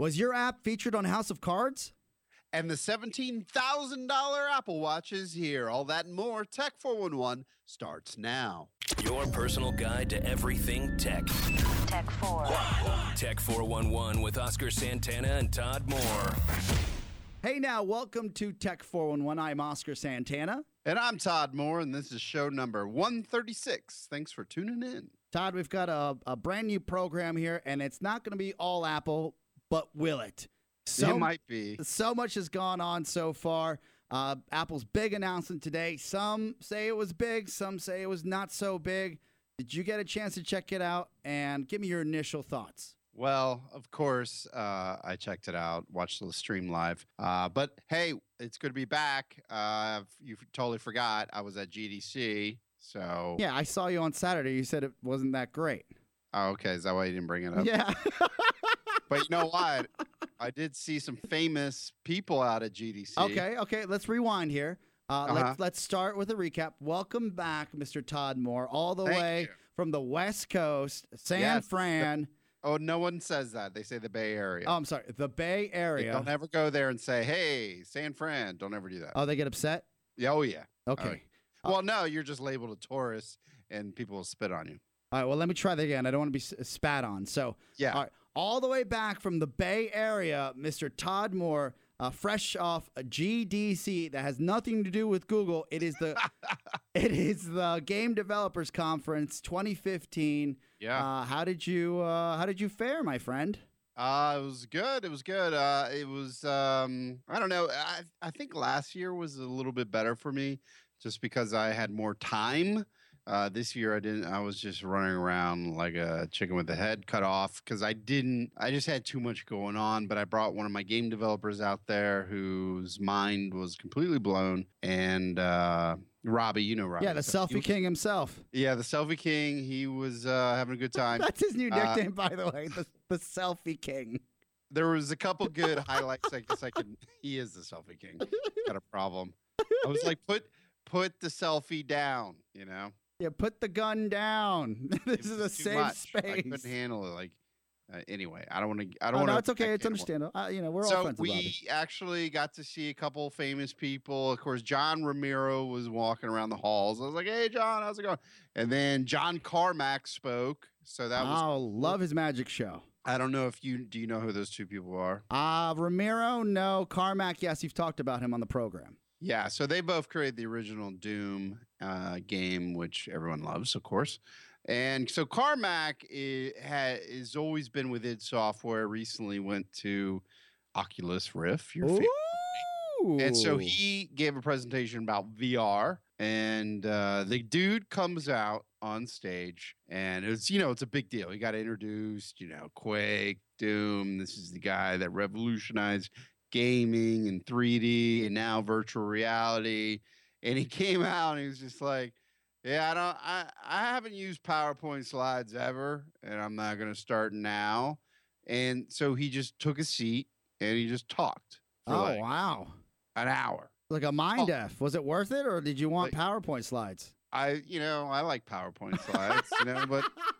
Was your app featured on House of Cards? And the $17,000 Apple Watch is here. All that and more. Tech 411 starts now. Your personal guide to everything tech. Tech 4. Tech 411 with Oscar Santana and Todd Moore. Hey now, welcome to Tech 411. I'm Oscar Santana. And I'm Todd Moore, and this is show number 136. Thanks for tuning in. Todd, we've got a, a brand new program here, and it's not going to be all Apple, but will it? So, it might be. So much has gone on so far. Uh, Apple's big announcement today. Some say it was big, some say it was not so big. Did you get a chance to check it out? And give me your initial thoughts. Well, of course, uh, I checked it out, watched the stream live. Uh, but hey, it's good to be back. Uh, you totally forgot I was at GDC. So yeah, I saw you on Saturday. You said it wasn't that great. Oh, okay. Is that why you didn't bring it up? Yeah. but you know what? I did see some famous people out at GDC. Okay, okay. Let's rewind here. Uh, uh-huh. let's, let's start with a recap. Welcome back, Mr. Todd Moore, all the Thank way you. from the West Coast, San Yes, Fran. the- oh, no one says that. They say the Bay Area. oh, I'm sorry, the Bay They Area. Don't ever go there and say, "Hey, San Fran." Don't ever do that. oh, they get upset. yeah, oh yeah. Okay. Right. Well, no, you're just labeled a tourist, and people will spit on you. All right. Well, let me try that again. I don't want to be spat on. So, Yeah. all right, all the way back from the Bay Area, Mr. Todd Moore, uh, fresh off a GDC that has nothing to do with Google. It is the it is the Game Developers Conference 2015. Yeah. Uh, how did you uh, how did you fare, my friend? Uh, it was good. It was good. Uh, it was. Um, I don't know. I I think last year was a little bit better for me, just because I had more time. Uh, this year I didn't. I was just running around like a chicken with the head cut off because I didn't. I just had too much going on. But I brought one of my game developers out there whose mind was completely blown. And uh, Robbie, you know Robbie. Yeah, the selfie was- king himself. Yeah, the selfie king. He was uh, having a good time. That's his new Uh, nickname, by the way, the, the selfie king. there was a couple good highlights. I guess I can. He is the selfie king. Got a problem. I was like, put put the selfie down. You know, Yeah, put the gun down. This is a safe much. I space. couldn't handle it. Like, uh, anyway, I don't want to. I don't Oh, want to. no, it's okay. It's understandable. Uh, you know, we're all friends with we actually got to see a couple famous people. Of course, John Romero was walking around the halls. I was like, "Hey, John, how's it going?" And then John Carmack spoke. So that was. Oh, love his magic show. I don't know if you do. You know who those two people are? Uh, Romero, no. Carmack, yes, you've talked about him on the program. Yeah, so they both created the original Doom uh, game, which everyone loves, of course. And so Carmack is, has always been with id Software. Recently went to Oculus Rift, your favorite. And so he gave a presentation about VR, and uh, the dude comes out on stage, and it's you know it's a big deal. He got introduced, you know, Quake, Doom. This is the guy that revolutionized gaming and 3D, and now virtual reality. And he came out, and he was just like, "Yeah, I don't, I, I haven't used PowerPoint slides ever, and I'm not to start now." And so he just took a seat and he just talked for Oh, like wow. an hour. Like a mind Oh. F. Was it worth it or did you want Like- PowerPoint slides? I, you know, I like PowerPoint slides, you know, but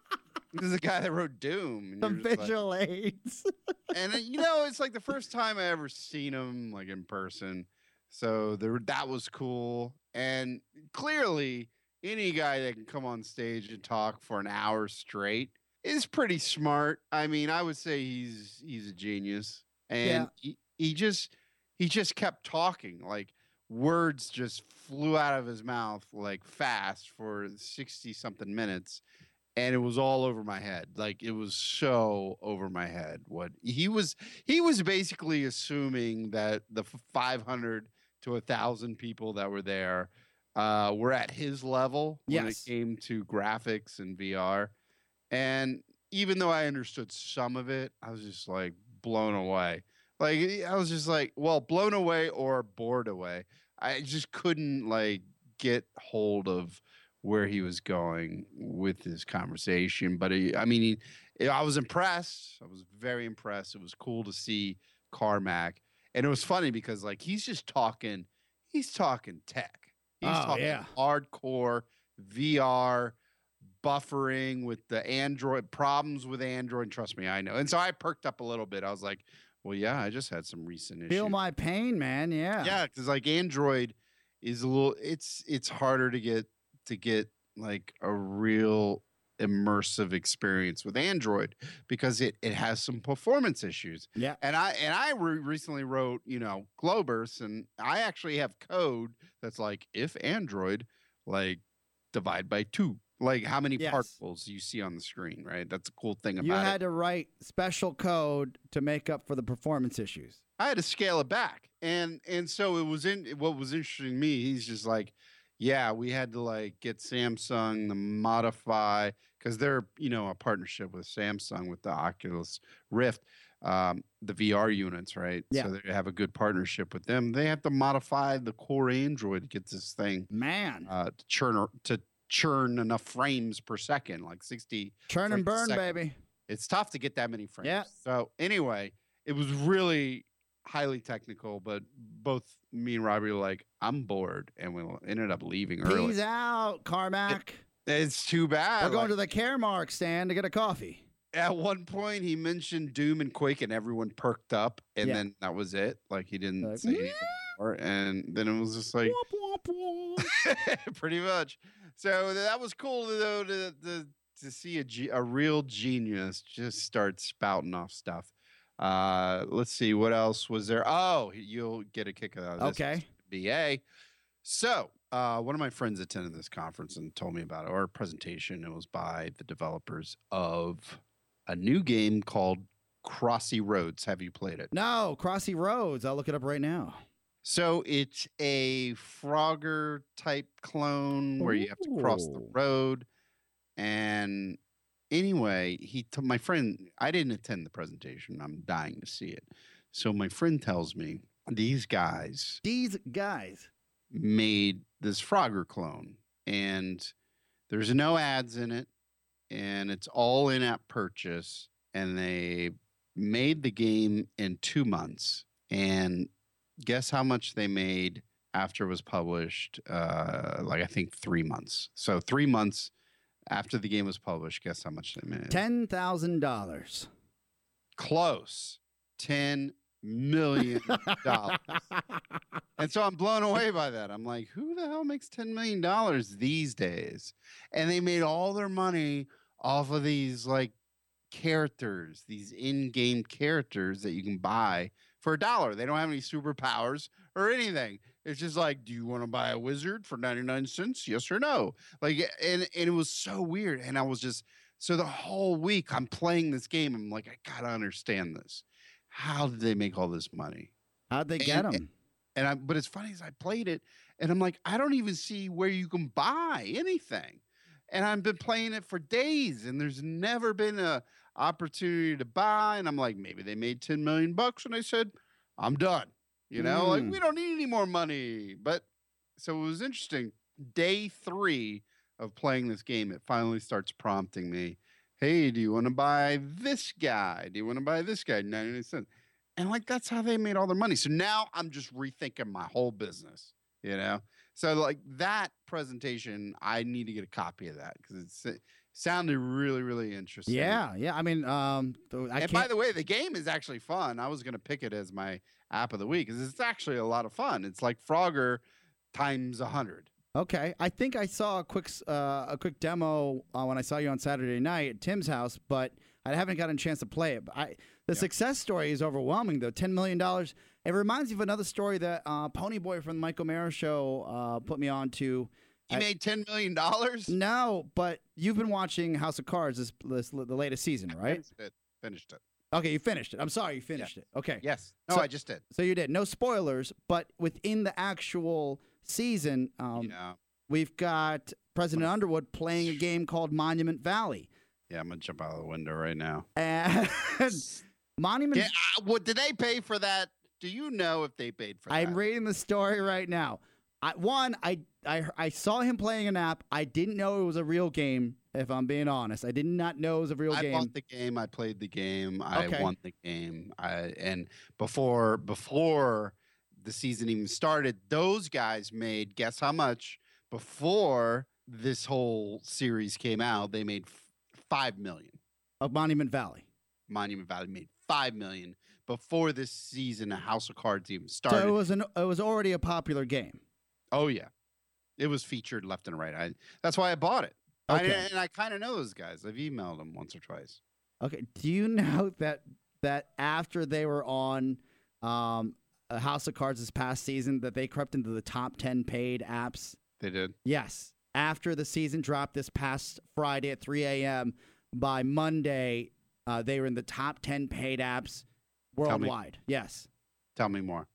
this is a guy that wrote Doom. and Some you're like- aids. and you know, it's like the first time I ever seen him like in person. So there, that was cool. And clearly, any guy that can come on stage and talk for an hour straight is pretty smart. I mean, I would say he's he's a genius. And Yeah. he, he just he just kept talking like words just flew out of his mouth like fast for 60 something minutes and it was all over my head like it was so over my head what he was he was basically assuming that the 500 to a thousand people that were there uh, were at his level when Yes. it came to graphics and vr and even though i understood some of it i was just like blown away like i was just like well blown away or bored away i just couldn't like get hold of where he was going with this conversation but he, i mean he, eh, i was impressed i was very impressed it was cool to see carmack and it was funny because like he's just talking he's talking tech he's Oh, talking yeah. hardcore vr buffering with the Android problems with Android. Trust me, I know. And so I perked up a little bit. I was like, well, yeah, I just had some recent issues. Feel my pain, man. Yeah. yeah, because like Android is a little. It's it's harder to get to get like a real immersive experience with Android because it it has some performance issues. Yeah. And I and I re- recently wrote, you know, Glowburst, and I actually have code that's like if Android like divide by two, like how many Yes. particles you see on the screen, right? That's a cool thing about it. You it. had to write special code to make up for the performance issues. I had to scale it back, and and so it was in. What was interesting to me, he's just like, yeah, we had to like get Samsung to modify because they're you know a partnership with Samsung with the Oculus Rift, um, the VR units, right? Yeah. So they have a good partnership with them. They have to modify the core Android to get this thing Man. uh, to churn to churn enough frames per second, like sixty Churn and burn, baby. it's tough to get that many frames. Yeah. So anyway, it was really highly technical, but both me and Robbie were like, I'm bored, and we ended up leaving early. Peace out, Carmack. It's too bad. We're going like, to the Caremark stand to get a coffee. at one point, he mentioned Doom and Quake, and everyone perked up, and Yeah. then that was it. Like he didn't Like, say anything more, and then it was just like pretty much. So that was cool though to to, to see a a real genius just start spouting off stuff. Uh, let's see what else was there. Oh, you'll get a kick out of this. Okay. BA. So, uh, one of my friends attended this conference and told me about it, or a presentation. It was by the developers of a new game called Crossy Roads. Have you played it? No, Crossy Roads. I'll look it up right now. So it's a Frogger type clone where you have to cross the road. And anyway, he t- my friend, I didn't attend the presentation. I'm dying to see it. So my friend tells me these guys These guys. made this Frogger clone, and there's no ads in it, and it's all in-app purchase, and they made the game in two months. And guess how much they made after it was published? Uh, like I think three months. So three months after the game was published, guess how much they made? Ten thousand dollars. Close, ten million dollars. And so I'm blown away by that. I'm like, who the hell makes $10 million these days? And they made all their money off of these like characters, these in game characters that you can buy for a dollar. They don't have any superpowers or anything. It's just like, do you want to buy a wizard for 99 cents? Yes or no? Like, and, and it was so weird. And I was just, so the whole week I'm playing this game. I'm like, I got to understand this. How did they make all this money? How'd they get And- them? And I, but it's funny as I played it, and I'm like, I don't even see where you can buy anything. And I've been playing it for days, and there's never been a opportunity to buy. And I'm like, maybe they made 10 million bucks, and I said, I'm done. You know, like Mm. we don't need any more money. But so it was interesting. Day three of playing this game, it finally starts prompting me. Hey, do you want to buy this guy? Do you want to buy this guy? 99 cents. And like that's how they made all their money. So now I'm just rethinking my whole business, you know? So like that presentation, I need to get a copy of that because it's it sounded really, really interesting. Yeah, yeah. I mean, um, I and by the way, the game is actually fun. I was gonna pick it as my app of the week because it's actually a lot of fun. It's like Frogger times a hundred. Okay, I think I saw a quick uh, a quick demo uh, when I saw you on Saturday night at Tim's house, but I haven't gotten a chance to play it. But I, the Yeah. success story is overwhelming, though. Ten million dollars. It reminds me of another story that uh, Ponyboy from the Michael Mara show uh, put me on to. He I- made ten million dollars. No, but you've been watching House of Cards this, this the latest season, right? Finished it. Finished it. Okay, you finished it. I'm sorry, you finished it. Okay, Yes. No, So- I just did. so you did. No spoilers, but within the actual season, um, we've got President Underwood playing a game called Monument Valley. Yeah. I'm gonna jump out of the window right now. And Monument, Yeah. uh, What did they pay for that? Do you know if they paid for that? I'm reading the story right now. I, one, I, I I saw him playing an app. I didn't know it was a real game. If I'm being honest, I did not know it was a real I game. I bought the game. I played the game. I Okay. won the game. I and before before the season even started, those guys made guess how much before this whole series came out, they made f- five million. Of Monument Valley. Monument Valley made five million before this season of House of Cards even started. So it was an it was already a popular game. oh yeah, it was featured left and right. I that's why I bought it. I, Okay. and I kind of know those guys. I've emailed them once or twice. Okay. Do you know that that after they were on um, House of Cards this past season, that they crept into the top ten paid apps? They did. Yes. After the season dropped this past Friday at 3 a.m., by Monday, uh, they were in the top 10 paid apps worldwide. Yes. Tell me more.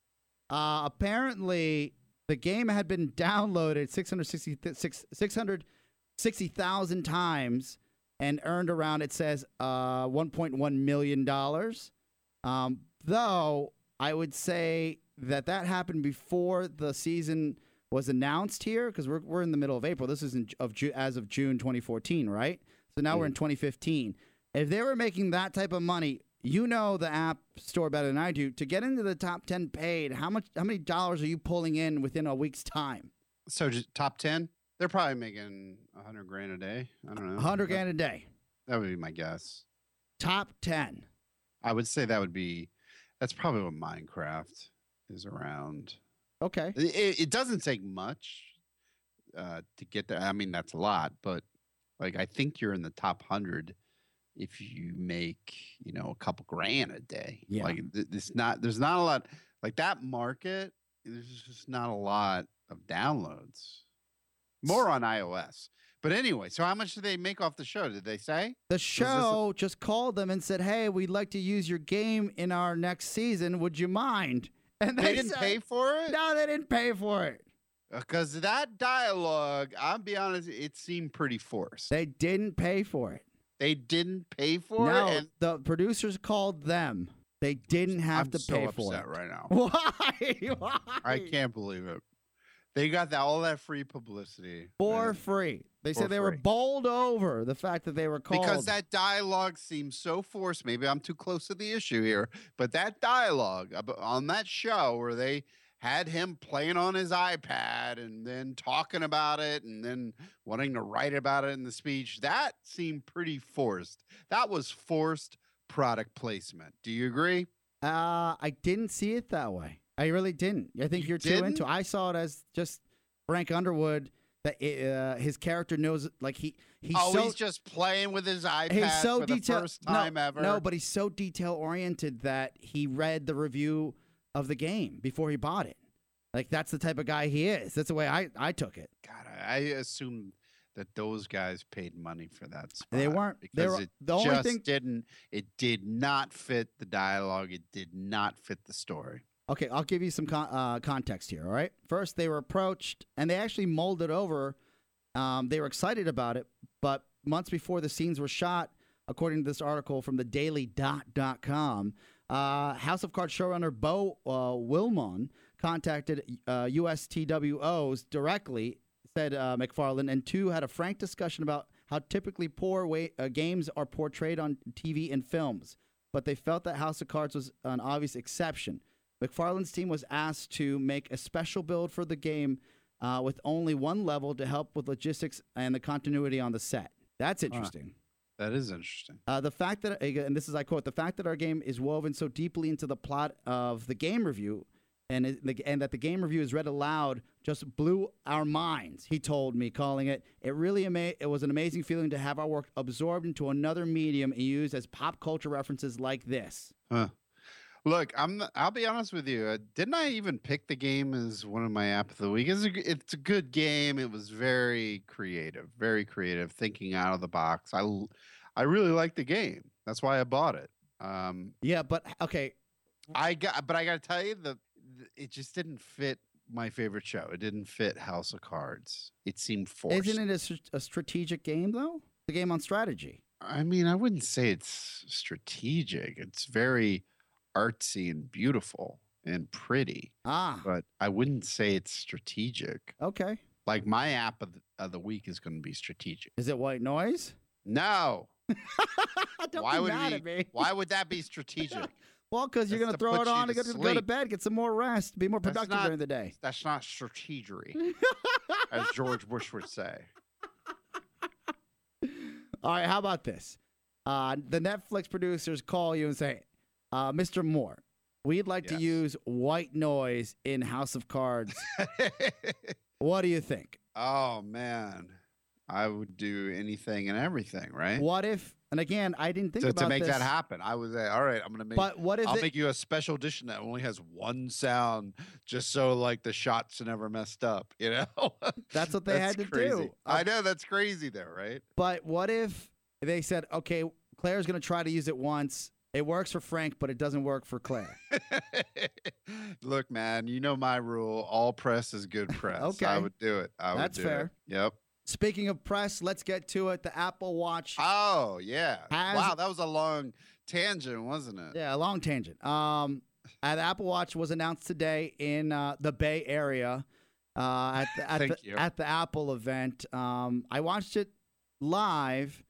Uh, apparently, the game had been downloaded 660 660,000 times and earned around, it says, uh, $1.1 million. Um, though, I would say that that happened before the season was announced here because we're, we're in the middle of April. This is in, of Ju- as of June 2014, right? So now we're in 2015. If they were making that type of money, you know the app store better than I do. To get into the top 10 paid, how much how many dollars are you pulling in within a week's time? So just top ten. They're probably making a hundred grand a day. I don't know. 100 grand a day. That would be my guess. Top 10. I would say that would be. That's probably what Minecraft is around. Okay. It, it doesn't take much uh, to get there. I mean, that's a lot, but like I think you're in the top hundred if you make you know a couple grand a day. Yeah. Like th- this not there's not a lot like that market. There's just not a lot of downloads. More on iOS. But anyway, so how much did they make off the show? Did they say? The this a- show just called them and said, "Hey, we'd like to use your game in our next season. Would you mind?" And They, didn't said- pay for it? No, they didn't pay for it. Uh, because that dialogue, I'll be honest, it seemed pretty forced. They didn't pay for it. They didn't pay for no, it. And the producers called them. They didn't have I'm to so pay for upset it. right now. Why? Why? I can't believe it. They got that all that free publicity For free. They For said they were bowled over the fact that they were called. because that dialogue seems so forced. Maybe I'm too close to the issue here, but that dialogue on that show where they had him playing on his iPad and then talking about it and then wanting to write about it in the speech, that seemed pretty forced. That was forced product placement. Do you agree? Uh, I didn't see it that way. I really didn't. I think You you're too into. I saw it as just Frank Underwood. That it, uh, his character knows, like he he's oh, so he's just playing with his iPad he's so for the detailed. first time no, ever. no, but he's so detail oriented that he read the review of the game before he bought it. Like that's the type of guy he is. That's the way I I took it. God, I I assume that those guys paid money for that spot. They weren't. They because were- it the only just thing- didn't. It did not fit the dialogue. It did not fit the story. Okay, I'll give you some con- uh, context here. All right. First, they were approached and they actually molded over. Um, they were excited about it, but months before the scenes were shot, according to this article from the daily.com, uh, House of Cards showrunner Beau uh, Willimon contacted uh, ustwo's directly, said uh, McFarland, and two had a frank discussion about how typically poor wa- uh, games are portrayed on TV and films, but they felt that House of Cards was an obvious exception. McFarland's team was asked to make a special build for the game uh, with only one level to help with logistics and the continuity on the set. That's interesting. That is interesting. Uh, the fact that, and this is I quote, the fact that our game is woven so deeply into the plot of the game review, and it, and that the game review is read aloud, just blew our minds. He told me, calling it, it really ama- it was an amazing feeling to have our work absorbed into another medium and used as pop culture references like this. Huh. Look, I'm. I'll be honest with you. Uh, didn't I even pick the game as one of my app of the week? It's a, it's a good game. It was very creative, very creative, thinking out of the box. I, I really like the game. That's why I bought it. Um, Yeah, but okay, I got, but I got to tell you, the, the it just didn't fit my favorite show. It didn't fit House of Cards. It seemed forced. isn't it a, a strategic game though? The game on strategy. I mean, I wouldn't say it's strategic. It's very artsy and beautiful and pretty, Ah, but I wouldn't say it's strategic. okay. Like my app of the, of the week is going to be strategic. Is it white noise? No, Don't Why be would mad we- at me. why would that be strategic? Well, because you're gonna throw it on to to go, to go to bed, get some more rest, be more productive not- during the day. That's not strategery, as George Bush would say. All right, how about this? Uh, the Netflix producers call you and say, uh, Mr. Moore, we'd like to use white noise in House of Cards. what do you think? oh man, I would do anything and everything, right? What if, and again, I didn't think to, about to make this, that happen. I was like, all right, I'm gonna make. But what if I'll it, make you a special edition that only has one sound, just so like the shots are never messed up. You know, That's what they had to crazy. do. I Uh, know that's crazy, though, right? But what if they said, okay, Claire's going to try to use it once. It works for Frank, but it doesn't work for Claire. Look, man, you know my rule: all press is good press. okay. I would do it. I That's would do fair. It. Yep. Speaking of press, let's get to it. The Apple Watch. Oh yeah. Has- wow, that was a long tangent, wasn't it? Yeah, a long tangent. Um, the Apple Watch was announced today in uh, the Bay Area uh, at the, at, the, at the Apple event. Um, I watched it live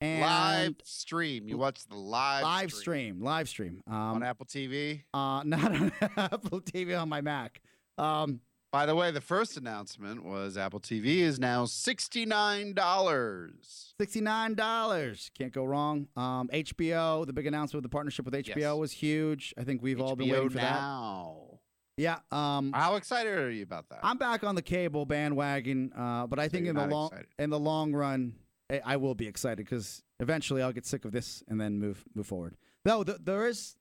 and live stream. You watched the live live stream, live stream. on Um, Apple TV. uh, not on Apple TV on my Mac. Um, By the way, the first announcement was Apple TV is now sixty nine dollars. Sixty-nine dollars. Can't go wrong. Um, HBO. The big announcement with the partnership with HBO Yes. was huge. I think we've all been waiting for that. now. Yeah. Um, How excited are you about that? I'm back on the cable bandwagon, uh, but I So think in the long excited. in the long run, I, will be excited because eventually I'll get sick of this and then move move forward. Though th- there is,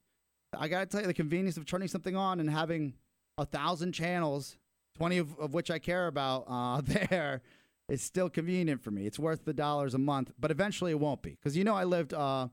I gotta tell you, the convenience of turning something on and having a thousand channels, twenty of, of which I care about, uh, there is still convenient for me. It's worth the dollars a month, but eventually it won't be because you know I lived. Uh,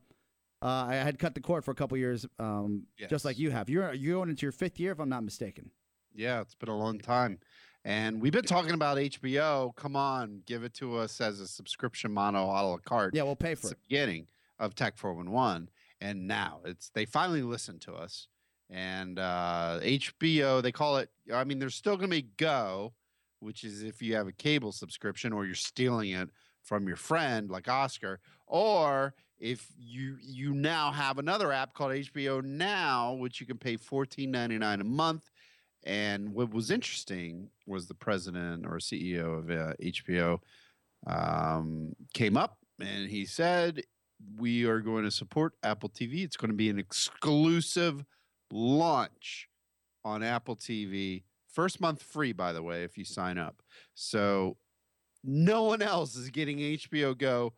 uh, I had cut the cord for a couple years, um, just like you have. You're you're going into your fifth year, if I'm not mistaken. Yeah, it's been a long time. And we've been talking about HBO. Come on, give it to us as a subscription model a la carte. Yeah, we'll pay for It's it. the beginning of Tech 411. And now it's they finally listened to us. And uh, HBO, they call it, I mean, there's still going to be Go, which is if you have a cable subscription or you're stealing it from your friend like Oscar, or if you you now have another app called HBO Now, which you can pay $14.99 a month. And what was interesting was the president or CEO of uh, HBO um, came up and he said, We are going to support Apple TV. It's going to be an exclusive launch on Apple TV. First month free, by the way, if you sign up. So no one else is getting HBO Go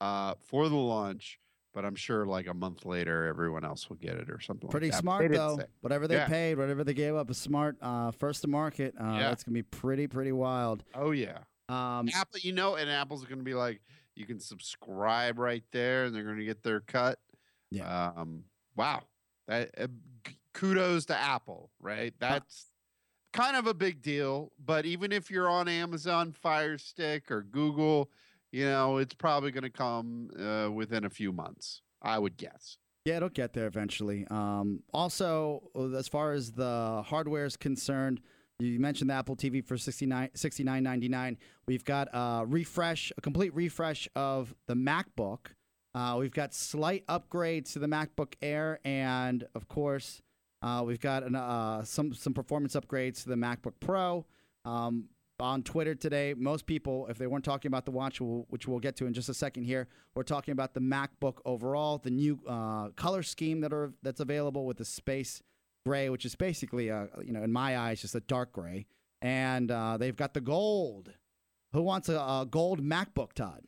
uh, for the launch, but I'm sure like a month later, everyone else will get it or something Pretty like that. Smart they though. Whatever they Yeah. paid, whatever they gave up, is smart. Uh, first to market. Uh, Yeah. That's gonna be pretty pretty wild. Oh, yeah. Um, Apple, you know, and Apple's going to be like, you can subscribe right there, and they're going to get their cut. Yeah. Um. Wow. That uh, kudos to Apple, right? That's kind of a big deal. But even if you're on Amazon Fire Stick or Google, you know, it's probably going to come uh, within a few months. I would guess. yeah, it'll get there eventually. Um, also, uh, as far as the hardware is concerned, you mentioned the Apple TV for 69 $69.99. We've got a refresh, a complete refresh of the MacBook. Uh, we've got slight upgrades to the MacBook Air, and of course, uh, we've got an, uh, some some performance upgrades to the MacBook Pro. Um, on Twitter today, most people, if they weren't talking about the watch, which we'll get to in just a second here, we're talking about the MacBook overall, the new uh, color scheme that are that's available with the space gray, which is basically, a, you know, in my eyes, just a dark gray, and uh, they've got the gold. Who wants a, a gold MacBook, Todd?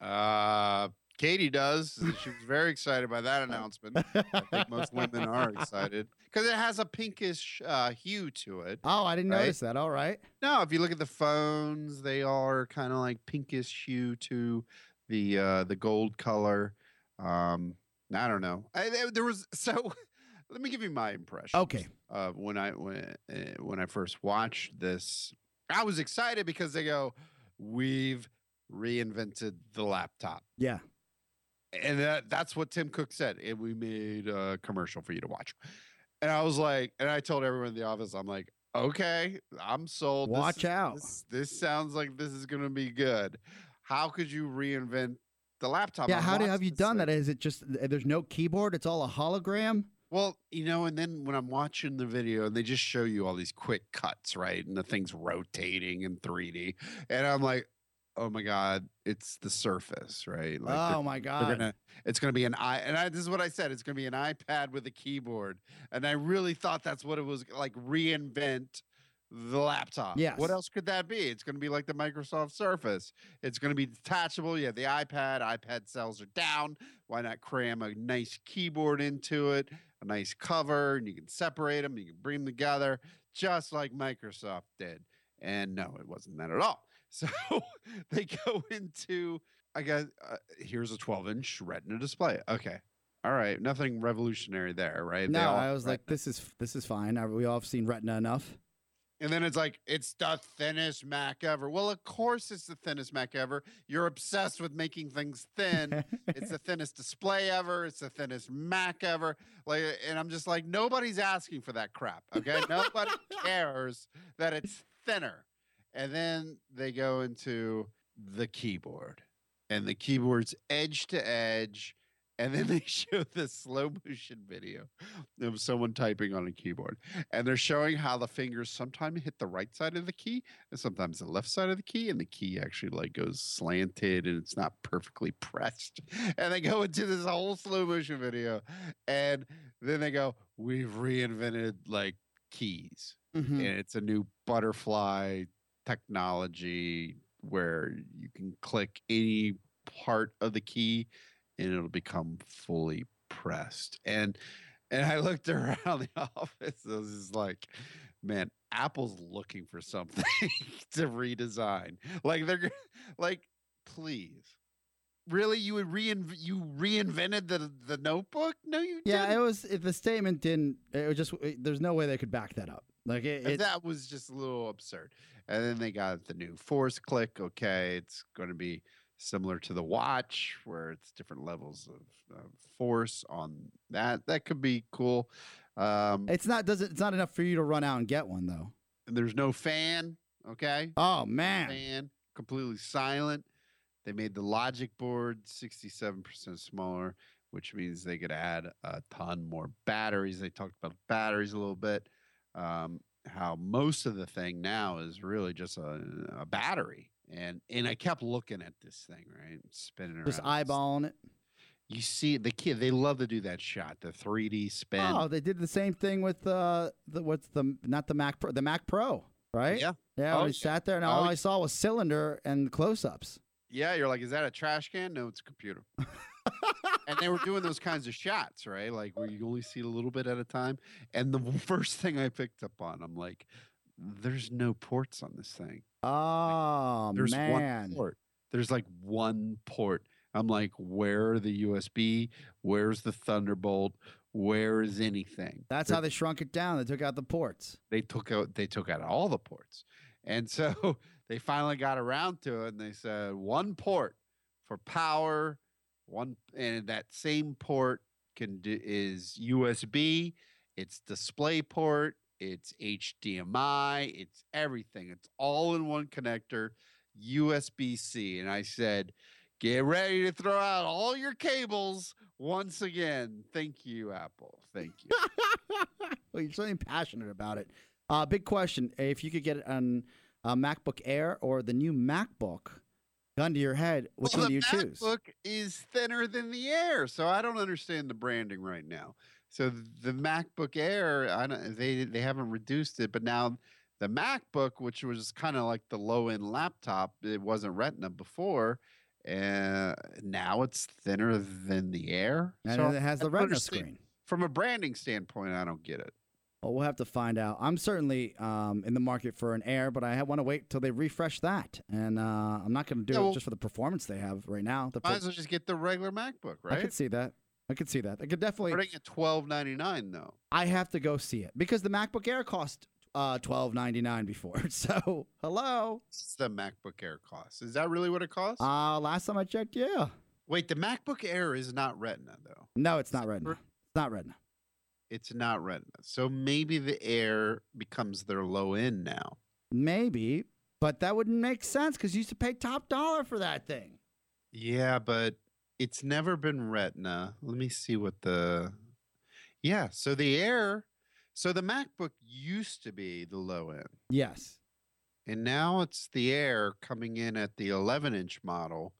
Uh, Katie does. She was very excited by that announcement. I think most women are excited because it has a pinkish uh, hue to it. Oh, I didn't Right? notice that. All right. No, if you look at the phones, they are kind of like pinkish hue to the uh, the gold color. Um, I don't know. I, there- there was so. Let me give you my impression. Okay. Uh, when I when uh, when I first watched this, I was excited because they go, "We've reinvented the laptop," Yeah. And that, that's what Tim Cook said. And we made a commercial for you to watch. And I was like, and I told everyone in the office, I'm like, okay, I'm sold. Watch is- out. This, this sounds like this is going to be good. How could you reinvent the laptop? Yeah. I How do, have you done thing. that? Is it just there's no keyboard? It's all a hologram. Well, you know, and then when I'm watching the video and they just show you all these quick cuts, right? And the thing's rotating in 3D. And I'm like, oh my god, it's the Surface, right? Like oh my god. gonna, it's gonna be an i, and I, this is what I said. It's gonna be an iPad with a keyboard, and I really thought that's what it was like. Reinvent the laptop. Yeah. What else could that be? It's gonna be like the Microsoft Surface. It's gonna be detachable. You have the iPad. iPad cells are down. Why not cram a nice keyboard into it? A nice cover, and you can separate them. You can bring them together, just like Microsoft did. And no, it wasn't that at all. So they go into I guess uh, here's a 12 inch Retina display. Okay, all right, nothing revolutionary there, right? No, all I was like, this is this is fine. We all have seen Retina enough. and then it's like it's the thinnest Mac ever. Well, of course it's the thinnest Mac ever. You're obsessed with making things thin. it's the thinnest display ever. It's the thinnest Mac ever. Like, and I'm just like, nobody's asking for that crap. Okay, nobody cares that it's thinner. And then they go into the keyboard, and the keyboard's edge to edge. And then they show this slow motion video of someone typing on a keyboard. And they're showing how the fingers sometimes hit the right side of the key and sometimes the left side of the key. And the key actually like goes slanted and it's not perfectly pressed. And they go into this whole slow motion video. And then they go, We've reinvented like keys Mhm. and it's a new butterfly technology where you can click any part of the key and it'll become fully pressed and and i looked around the office and I was just like man apple's looking for something to redesign like they're like please really you would reinv- you reinvented the the notebook no you Yeah, didn't. it was. It, the statement didn't. It was just. It, there's no way they could back that up. Like it. It that was just a little absurd. And then they got the new Force Click. Okay, it's going to be similar to the watch, where it's different levels of, of force on that. That could be cool. Um, it's not. Does it? It's not enough for you to run out and get one though. and there's no fan. Okay, Oh man. fan completely silent. They made the logic board 67% smaller, which means they could add a ton more batteries. They talked about batteries a little bit. Um, how most of the thing now is really just a, a battery. And and I kept looking at this thing, right? Spinning around. Just eyeballing it. You see the kid, they love to do that shot, the 3D spin. Oh, they did the same thing with uh, the what's the not the Mac Pro, the Mac Pro, right? Yeah. Yeah. Oh, when yeah. sat there, and Oh, all yeah. I saw was cylinder and close-ups. Yeah, you're like, is that a trash can? No, it's a computer. and they were doing those kinds of shots, right? Like where you only see a little bit at a time. And the first thing I picked up on, I'm like, there's no ports on this thing. Oh There's man. one port. There's like one port. I'm like, where are the USB? Where's the Thunderbolt? Where is anything? That's There- how they shrunk it down. They took out the ports. they took out they took out all the ports and so they finally got around to it and they said one port for power one and that same port can do is usb it's display port it's hdmi it's everything it's all in one connector usb-c and i said get ready to throw out all your cables once again. Thank you apple. Thank you. Well, you're so passionate about it. Uh, big question: If you could get an MacBook Air or the new MacBook, gun to your head, which well, one do you choose? The MacBook is thinner than the Air, so I don't understand the branding right now. So the MacBook Air, I don't, they they haven't reduced it, but now the MacBook, which was kind of like the low end laptop, it wasn't Retina before, and now it's thinner than the Air. And So it has the Retina screen. From a branding standpoint, I don't get it. Well, we'll have to find out. I'm certainly um, in the market for an Air, but I want to wait till they refresh that. And uh, I'm not going to do Yeah, it just for the performance they have right now. The Might pro- as well just get the regular MacBook, right? I could see that. I could see that. I could definitely. Starting at twelve ninety nine though. I have to go see it because the MacBook Air cost uh, twelve ninety nine before. So hello. What's the MacBook Air cost? Is that really what it costs? Uh, last time I checked, yeah. Wait, the MacBook Air is not Retina though. No, it's not Retina. It's not Retina. It's not Retina. So maybe the Air becomes their low end now. Maybe, but that wouldn't make sense because you used to pay top dollar for that thing. Yeah, but it's never been Retina. Let me see what the Yeah, so the Air so the MacBook used to be the low end. Yes. and now it's the Air coming in at the 11 inch model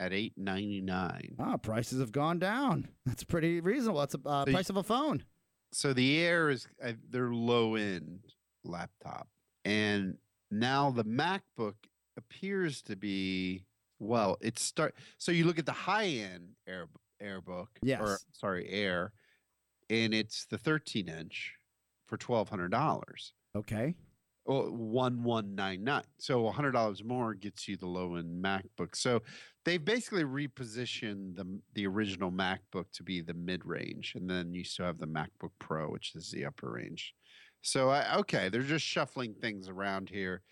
at 899. Ah, prices have gone down. That's pretty reasonable. That's a uh, So you- price of a phone. So the Air is uh, their low end laptop, and now the MacBook appears to be well. It's start. So you look at the high end Air AirBook, or Yes. sorry, Air, and it's the 13 inch for twelve hundred dollars. Okay. Oh, one one nine nine. So hundred dollars more gets you the low end MacBook. So they've basically repositioned the the original MacBook to be the mid range, and then you still have the MacBook Pro, which is the upper range. So I, okay, they're just shuffling things around here.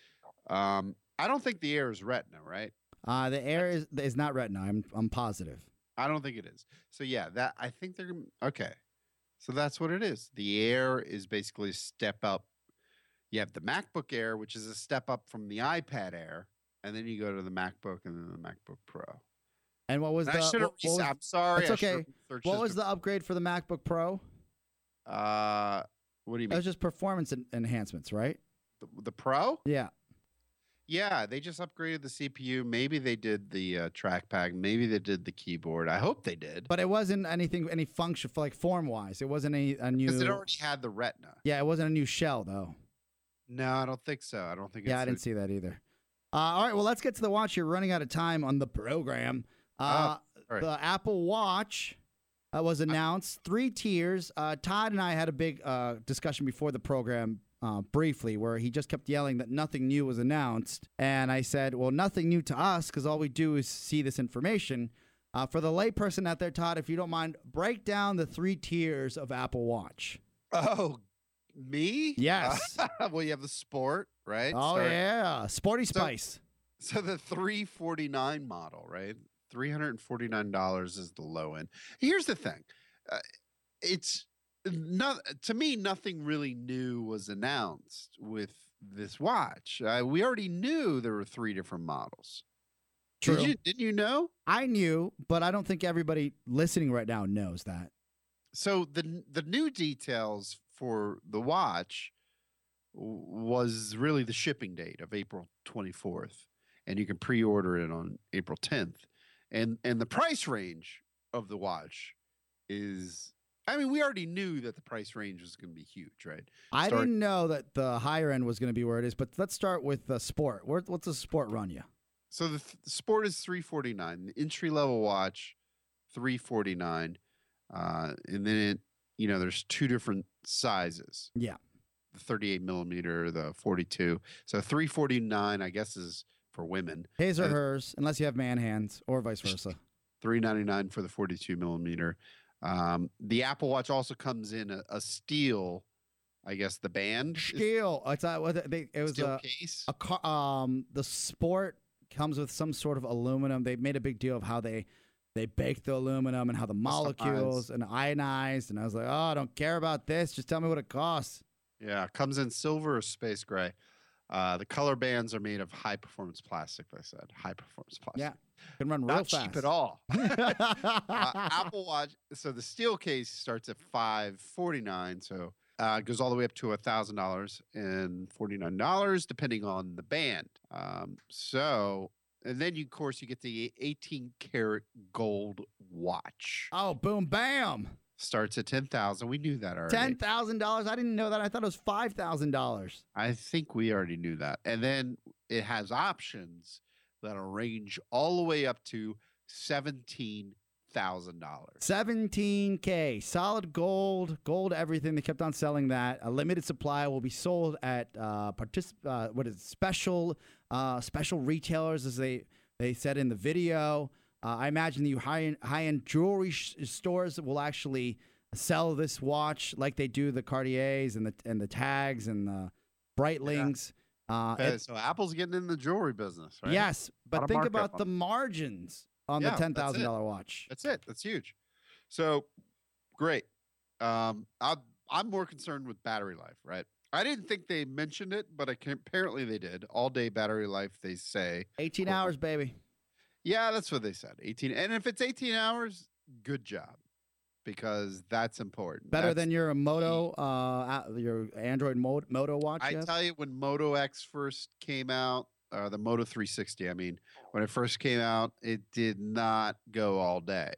Um, I don't think the Air is Retina, right? Uh, the Air is, is not Retina. I'm I'm positive. I don't think it is. So yeah, that I think they're okay. So that's what it is. The Air is basically a step up. You have the MacBook Air, which is a step up from the iPad Air, and then you go to the MacBook and then the MacBook Pro. And what was And the I should have. what, what was, I'm sorry. That's okay. what was the upgrade for the MacBook Pro? Uh, what do you mean? It was just performance en- enhancements, right? the, the Pro? Yeah. Yeah, they just upgraded the CPU. Maybe they did the uh, trackpad. Maybe they did the keyboard. I hope they did But it wasn't anything any function for like form wise. It wasn't any a new. because it already had the Retina. yeah, it wasn't a new shell though. No, I don't think so. I don't think. Yeah, I a- didn't see that either. Uh, all right, well, let's get to the watch. You're running out of time on the program. Uh, Ah, all right. The Apple Watch uh, was announced, three tiers. Uh, Todd and I had a big uh, discussion before the program. Uh, briefly, where he just kept yelling that nothing new was announced. And I said, Well, nothing new to us because all we do is see this information. Uh, for the layperson out there, Todd, if you don't mind, break down the three tiers of Apple Watch. Oh, me? Yes. well, you have the sport, right? Oh, yeah. Sporty So- Spice. So the 349 model, right? $349 is the low end. Here's the thing. Uh, it's not to me nothing really new was announced with this watch. Uh, we already knew there were three different models. True. Did you didn't you know? I knew, but I don't think everybody listening right now knows that. So the the new details for the watch was really the shipping date of April 24th and you can pre-order it on April 10th. And and the price range of the watch is I mean we already knew that the price range was going to be huge, right? I Start- didn't know that the higher end was going to be where it is, but let's start with the sport. Where, what's the sport run you? So the, th- the sport is 349. The entry level watch 349. Uh and then it you know there's two different sizes. Yeah. the 38 millimeter, the 42. So 349, I guess, is for women. His or Uh, hers, unless you have man hands, or vice versa. 399 for the 42 millimeter. Um, the Apple Watch also comes in a, a steel, I guess, the band. is It's it was steel a, case. a car. Um, the sport comes with some sort of aluminum. They made a big deal of how they they baked the aluminum and how the molecules and ionized. And I was like, oh, I don't care about this. Just tell me what it costs. Yeah, it comes in silver or space gray. Uh, the color bands are made of high performance plastic. They said high performance plastic. Yeah, Can run real not fast. cheap at all. uh, Apple Watch. So the steel case starts at five forty nine. So uh, goes all the way up to a thousand dollars and forty nine dollars, depending on the band. Um, so and then you, of course, you get the eighteen karat gold watch. Oh, boom, bam. Starts at ten thousand. We knew that already. Ten thousand dollars. I didn't know that. I thought it was five thousand dollars. I think we already knew that. And then it has options that'll range all the way up to seventeen thousand dollars. Seventeen k, solid gold, gold everything. They kept on selling that. A limited supply will be sold at uh, particip- uh what is it, special uh, special retailers, as they they said in the video. Uh, I imagine the high high end jewelry sh- stores will actually sell this watch like they do the Cartiers and the and the tags and the Breitlings. Uh, Okay, it- so Apple's getting in the jewelry business, right? Yes, but think about the margins on Yeah, the ten thousand dollar watch. That's it. That's huge. So great. Um, I, I'm more concerned with battery life, right? I didn't think they mentioned it, but I can, apparently they did. All day battery life, they say. Eighteen Cool. hours, baby. Yeah, that's what they said. 18. And if it's 18 hours, good job. because that's important. Better That's- than your Moto, uh, your Android Mo- Moto watch. I Jeff? tell you, when Moto X first came out, uh, the Moto 360, I mean, when it first came out, it did not go all day,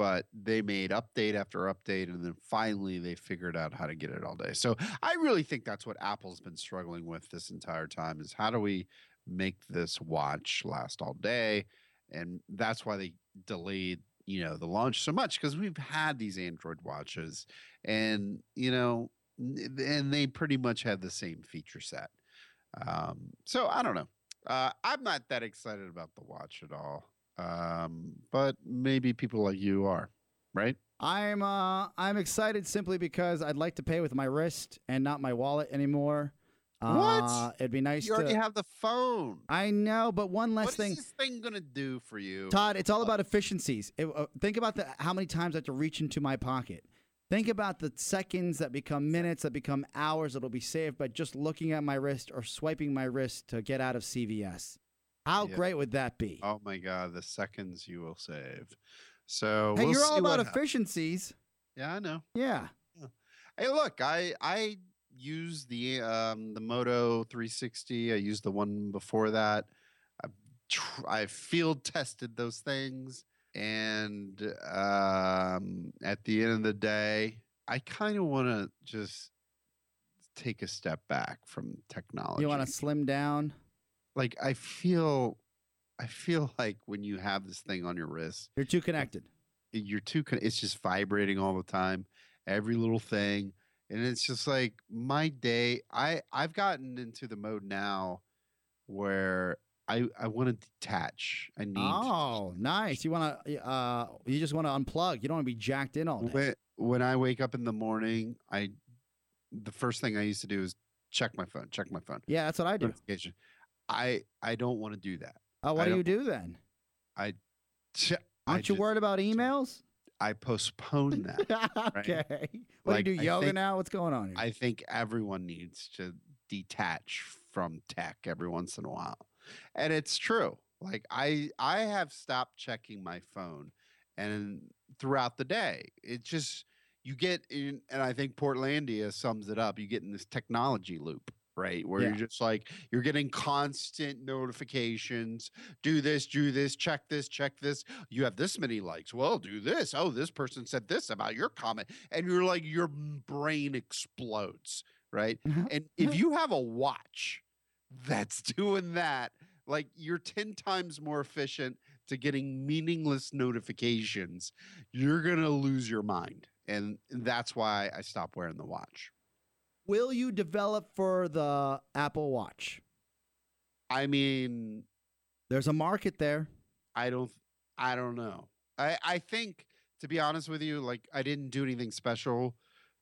but they made update after update, and then finally they figured out how to get it all day. So I really think that's what Apple's been struggling with this entire time: is how do we make this watch last all day? And that's why they delayed, you know, the launch so much because we've had these Android watches, and you know, and they pretty much have the same feature set. Um, so I don't know. Uh, I'm not that excited about the watch at all. Um, but maybe people like you are, right? I'm uh I'm excited simply because I'd like to pay with my wrist and not my wallet anymore. What? Uh, it'd be nice you already to. have the phone. I know, but one less What is thing. this thing gonna do for you? Todd, it's all about efficiencies. It- uh, think about the, how many times I have to reach into my pocket. Think about the seconds that become minutes, that become hours that'll be saved by just looking at my wrist or swiping my wrist to get out of CVS. How Yeah. great would that be? Oh my god, the seconds you will save. So hey, we'll you're all about efficiencies. Yeah, I know. Yeah. Hey, look, I I use the um the Moto 360. I used the one before that. I've tr- I've field tested those things, and um at the end of the day, I kind of want to just take a step back from technology. You want to slim down? Like I feel I feel like when you have this thing on your wrist, You're too connected. you're too con- it's just vibrating all the time every little thing and it's just like my day i i've gotten into the mode now where i i want to detach i need Oh, nice. You want to? Uh, you just want to unplug. You don't want to be jacked in all day. when, when i wake up in the morning i the first thing i used to do is check my phone check my phone Yeah, that's what I do. I i don't want to do that Oh, what I do you do then? I Aren't you just- worried about emails? i postpone that okay. What Like, do you do? I Yoga think- now? What's going on here? I think everyone needs to detach from tech every once in a while. And it's true. Like I I have stopped checking my phone and throughout the day. It just you get in and I think Portlandia sums it up. You get in this technology loop, right? Where Yeah. you're just like you're getting constant notifications. Do this, do this, check this, check this. You have this many likes. Well, do this. Oh, this person said this about your comment and you're like your brain explodes right Mhm. and if you have a watch that's doing that like you're 10 times more efficient to getting meaningless notifications you're gonna lose your mind and that's why i stopped wearing the watch Will you develop for the Apple Watch? i mean There's a market there. I don't I don't know. I I think to be honest with you, like I didn't do anything special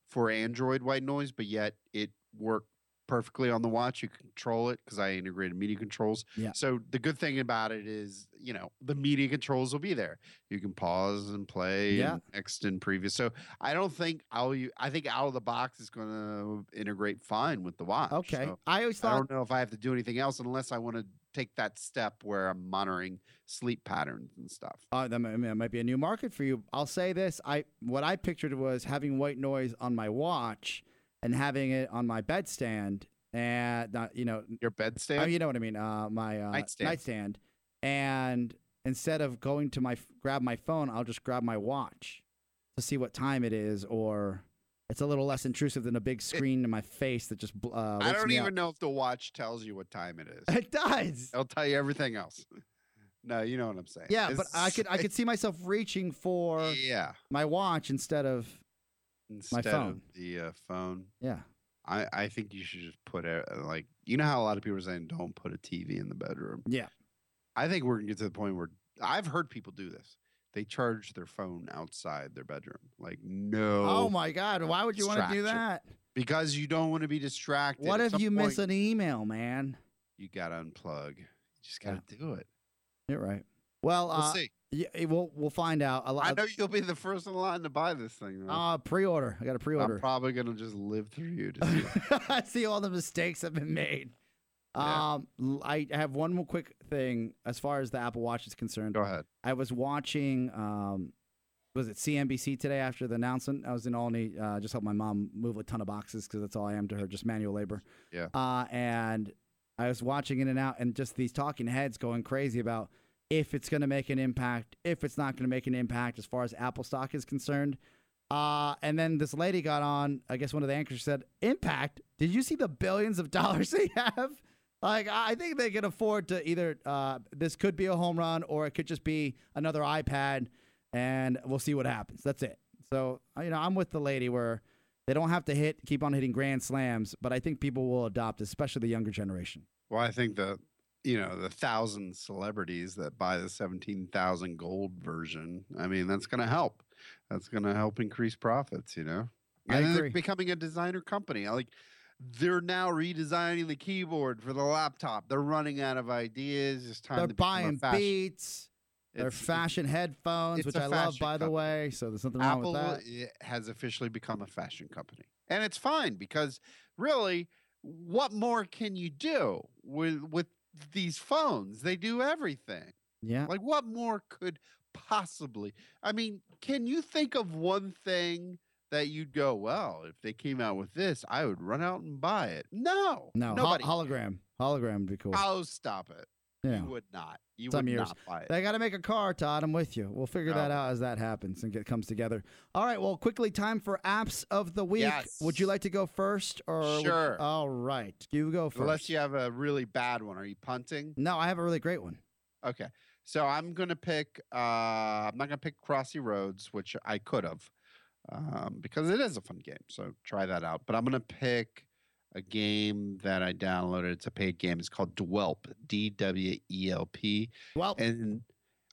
for Android white noise, but yet it worked perfectly on the watch. You control it because I integrated media controls. Yeah. So the good thing about it is, you know, the media controls will be there. You can pause and play Yeah. and next and previous. So I don't think I'll I think out of the box is going to integrate fine with the watch. Okay. So I always thought I don't know if I have to do anything else unless I want to take that step where I'm monitoring sleep patterns and stuff. uh, that, might, that might be a new market for you. I'll say this: I what I pictured was having white noise on my watch and having it on my bedstand, and not, you know, Your bedstand? Oh, you know what I mean. Uh, my uh, Nightstand. nightstand. And instead of going to my grab my phone, I'll just grab my watch to see what time it is, or it's a little less intrusive than a big screen in my face that just bl- uh, I don't even up. know if the watch tells you what time it is. It does. It'll tell you everything else. No, you know what I'm saying. Yeah, but I could I could see myself reaching for Yeah. my watch instead of Instead phone. of the uh, phone, yeah. I, I think you should just put it like you know how a lot of people are saying don't put a TV in the bedroom. Yeah. I think we're gonna get to the point where I've heard people do this. They charge their phone outside their bedroom. Like no, Oh my God! Why would you want to do that? because you don't want to be distracted. What if you miss an email, man? You gotta unplug. You just gotta do it. You're right. Well, We'll uh, see. Yeah, we'll we'll find out. A I lot. I know you'll be the first in line to buy this thing. Though. Uh, pre-order. I got a pre-order. I'm probably gonna just live through you. To see. I see all the mistakes have been made. Yeah. Um, I have one more quick thing as far as the Apple Watch is concerned. Go ahead. I was watching um, was it CNBC today after the announcement. I was in Albany, uh, just helped my mom move a ton of boxes because that's all I am to her, just manual labor. Yeah. Uh, and I was watching in and out, and just these talking heads going crazy about if it's going to make an impact, if it's not going to make an impact as far as Apple stock is concerned. Uh, and then this lady got on. I guess one of the anchors said, "Impact? Did you see the billions of dollars they have? Like, I think they can afford to either. Uh, this could be a home run, or it could just be another iPad, and we'll see what happens. That's it. So, uh, you know, I'm with the lady where they don't have to hit, keep on hitting grand slams, but I think people will adopt, especially the younger generation. Well, I think the you know the thousand celebrities that buy the seventeen thousand gold version. I mean, that's going to help. That's going to help increase profits. You know, I and agree. becoming a designer company. I Like they're now redesigning the keyboard for the laptop. They're running out of ideas. It's time They're to buying Beats. They're fashion headphones, which i love, by the way. So there's nothing wrong Apple with that. has officially become a fashion company. And it's fine because really, what more can you do with with these phones? They do everything. Yeah. Like what more could possibly I mean, can you think of one thing that you'd go, well, if they came out with this, I would run out and buy it. No. No, hol- nobody. hologram. Hologram would be cool. oh, stop it. yeah. You would not. You Some years. not buy it. They got to make a car, Todd. I'm with you. We'll figure that Oh. out as that happens and get comes together. All right. Well, quickly, time for apps of the week. Would you like to go first, or would- Sure. all right, you go first. Unless you have a really bad one. Are you punting? no, I have a really great one. Okay. So I'm gonna pick. Uh, I'm not gonna pick Crossy Roads, which I could have, um, because it is a fun game. So try that out. But I'm gonna pick a game that I downloaded. It's a paid game. It's called Dwelp. D W E L P. Well, And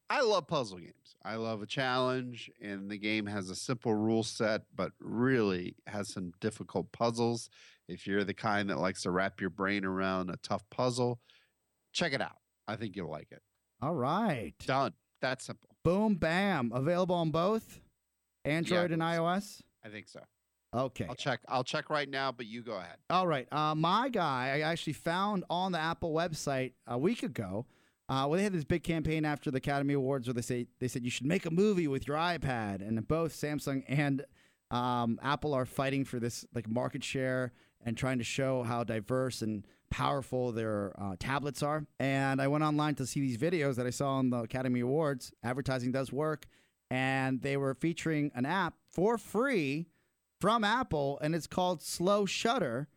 I love puzzle games. I love a challenge, and the game has a simple rule set, but really has some difficult puzzles. If you're the kind that likes to wrap your brain around a tough puzzle, check it out. I think you'll like it. all right. Done. That simple. Boom, bam. Available on both Android and iOS. I think so. Okay. I'll check. I'll check right now, but you go ahead. All right. Uh, my guy, I actually found on the Apple website a week ago. Uh, well, they had this big campaign after the Academy Awards where they say they said you should make a movie with your iPad, and both Samsung and um, Apple are fighting for this like market share and trying to show how diverse and powerful their uh, tablets are. And I went online to see these videos that I saw on the Academy Awards. Advertising does work, and they were featuring an app for free from Apple, and it's called Slow Shutter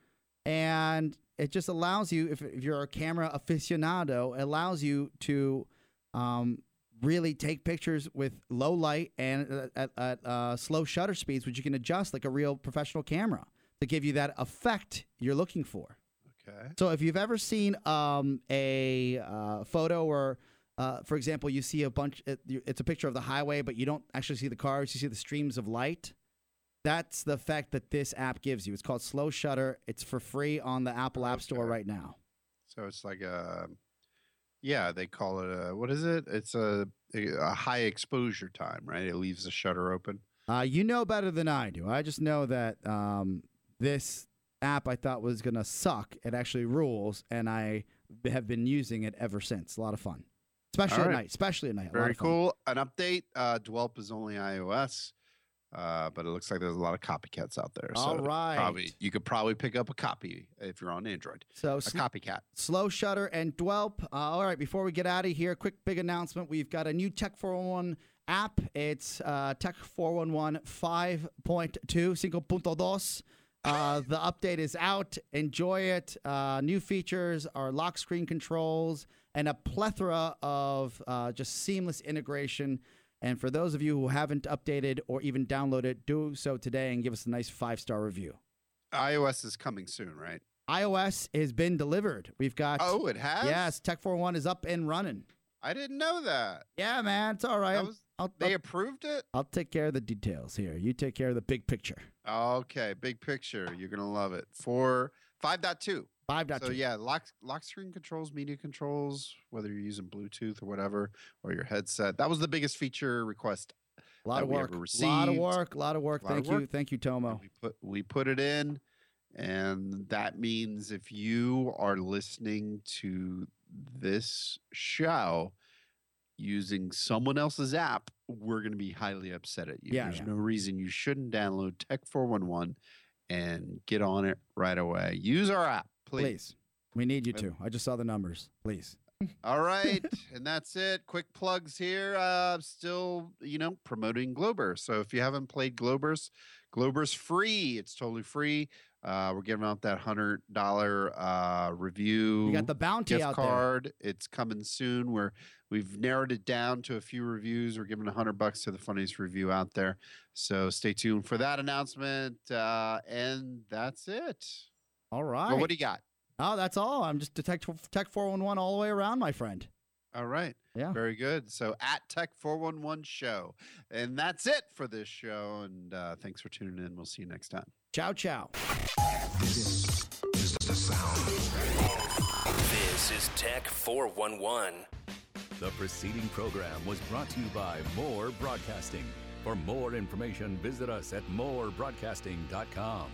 and it just allows you if, if you're a camera aficionado it allows you to um, really take pictures with low light and at, at uh, slow shutter speeds which you can adjust like a real professional camera to give you that effect you're looking for Okay. so if you've ever seen um, a uh, photo or uh, for example you see a bunch it, it's a picture of the highway but you don't actually see the cars you see the streams of light that's the effect that this app gives you it's called slow shutter it's for free on the apple app store right now So it's like a. Yeah, they call it a. What is it? It's a a high exposure time, right? It leaves the shutter open. uh, you know better than i do i just know that um, this app i thought was going to suck it actually rules and i have been using it ever since a lot of fun especially All at night especially at night Very cool. An update. Uh, Dwelp is only iOS, uh, but it looks like there's a lot of copycats out there. All so right. Probably you could probably pick up a copy if you're on Android. so A sl- copycat. Slow Shutter and Dwelp. Uh, all right, before we get out of here, quick big announcement. We've got a new Tech 411 app. It's uh, Tech 411 5.2, Cinco punto dos. Uh, the update is out. Enjoy it. Uh, new features are lock screen controls and a plethora of uh, just seamless integration. And for those of you who haven't updated or even downloaded, do so today and give us a nice five star review. iOS is coming soon, right? iOS has been delivered. We've got Oh, it has. Yes, Tech 41 is up and running. I didn't know that. Yeah, man, it's all right. Was, I'll, they I'll, approved it. I'll take care of the details here. You take care of the big picture. Okay, big picture. You're gonna love it. For five point two. Five So two. yeah, lock lock screen controls, media controls, whether you're using Bluetooth or whatever, or your headset. That was the biggest feature request. a lot that of we work. A lot of work. A lot of work. Lot of Thank you. work. Thank you, and Tomo. We put we put it in, and that means if you are listening to this show, using someone else's app, we're going to be highly upset at you. Yeah, There's yeah. no reason you shouldn't download Tech 411 and get on it right away. Use our app, please. Please. We need you to. I just saw the numbers. Please. All right, and that's it. Quick plugs here. Uh, still, you know, promoting Globers. So if you haven't played Globers, Globers free. It's totally free. Uh, we're giving out that hundred dollar uh, review. You got the bounty gift out there. card. It's coming soon. We're we've narrowed it down to a few reviews. We're giving a hundred bucks to the funniest review out there. So stay tuned for that announcement. Uh, and that's it. All right. Well, what do you got? oh, that's all. I'm just Detect Tech 411 all the way around, my friend. All right. Yeah. Very good. So at Tech 411 Show. And that's it for this show. And uh, thanks for tuning in. We'll see you next time. Ciao, ciao. This is Tech 411. The preceding program was brought to you by More Broadcasting. For more information, visit us at morebroadcasting.com.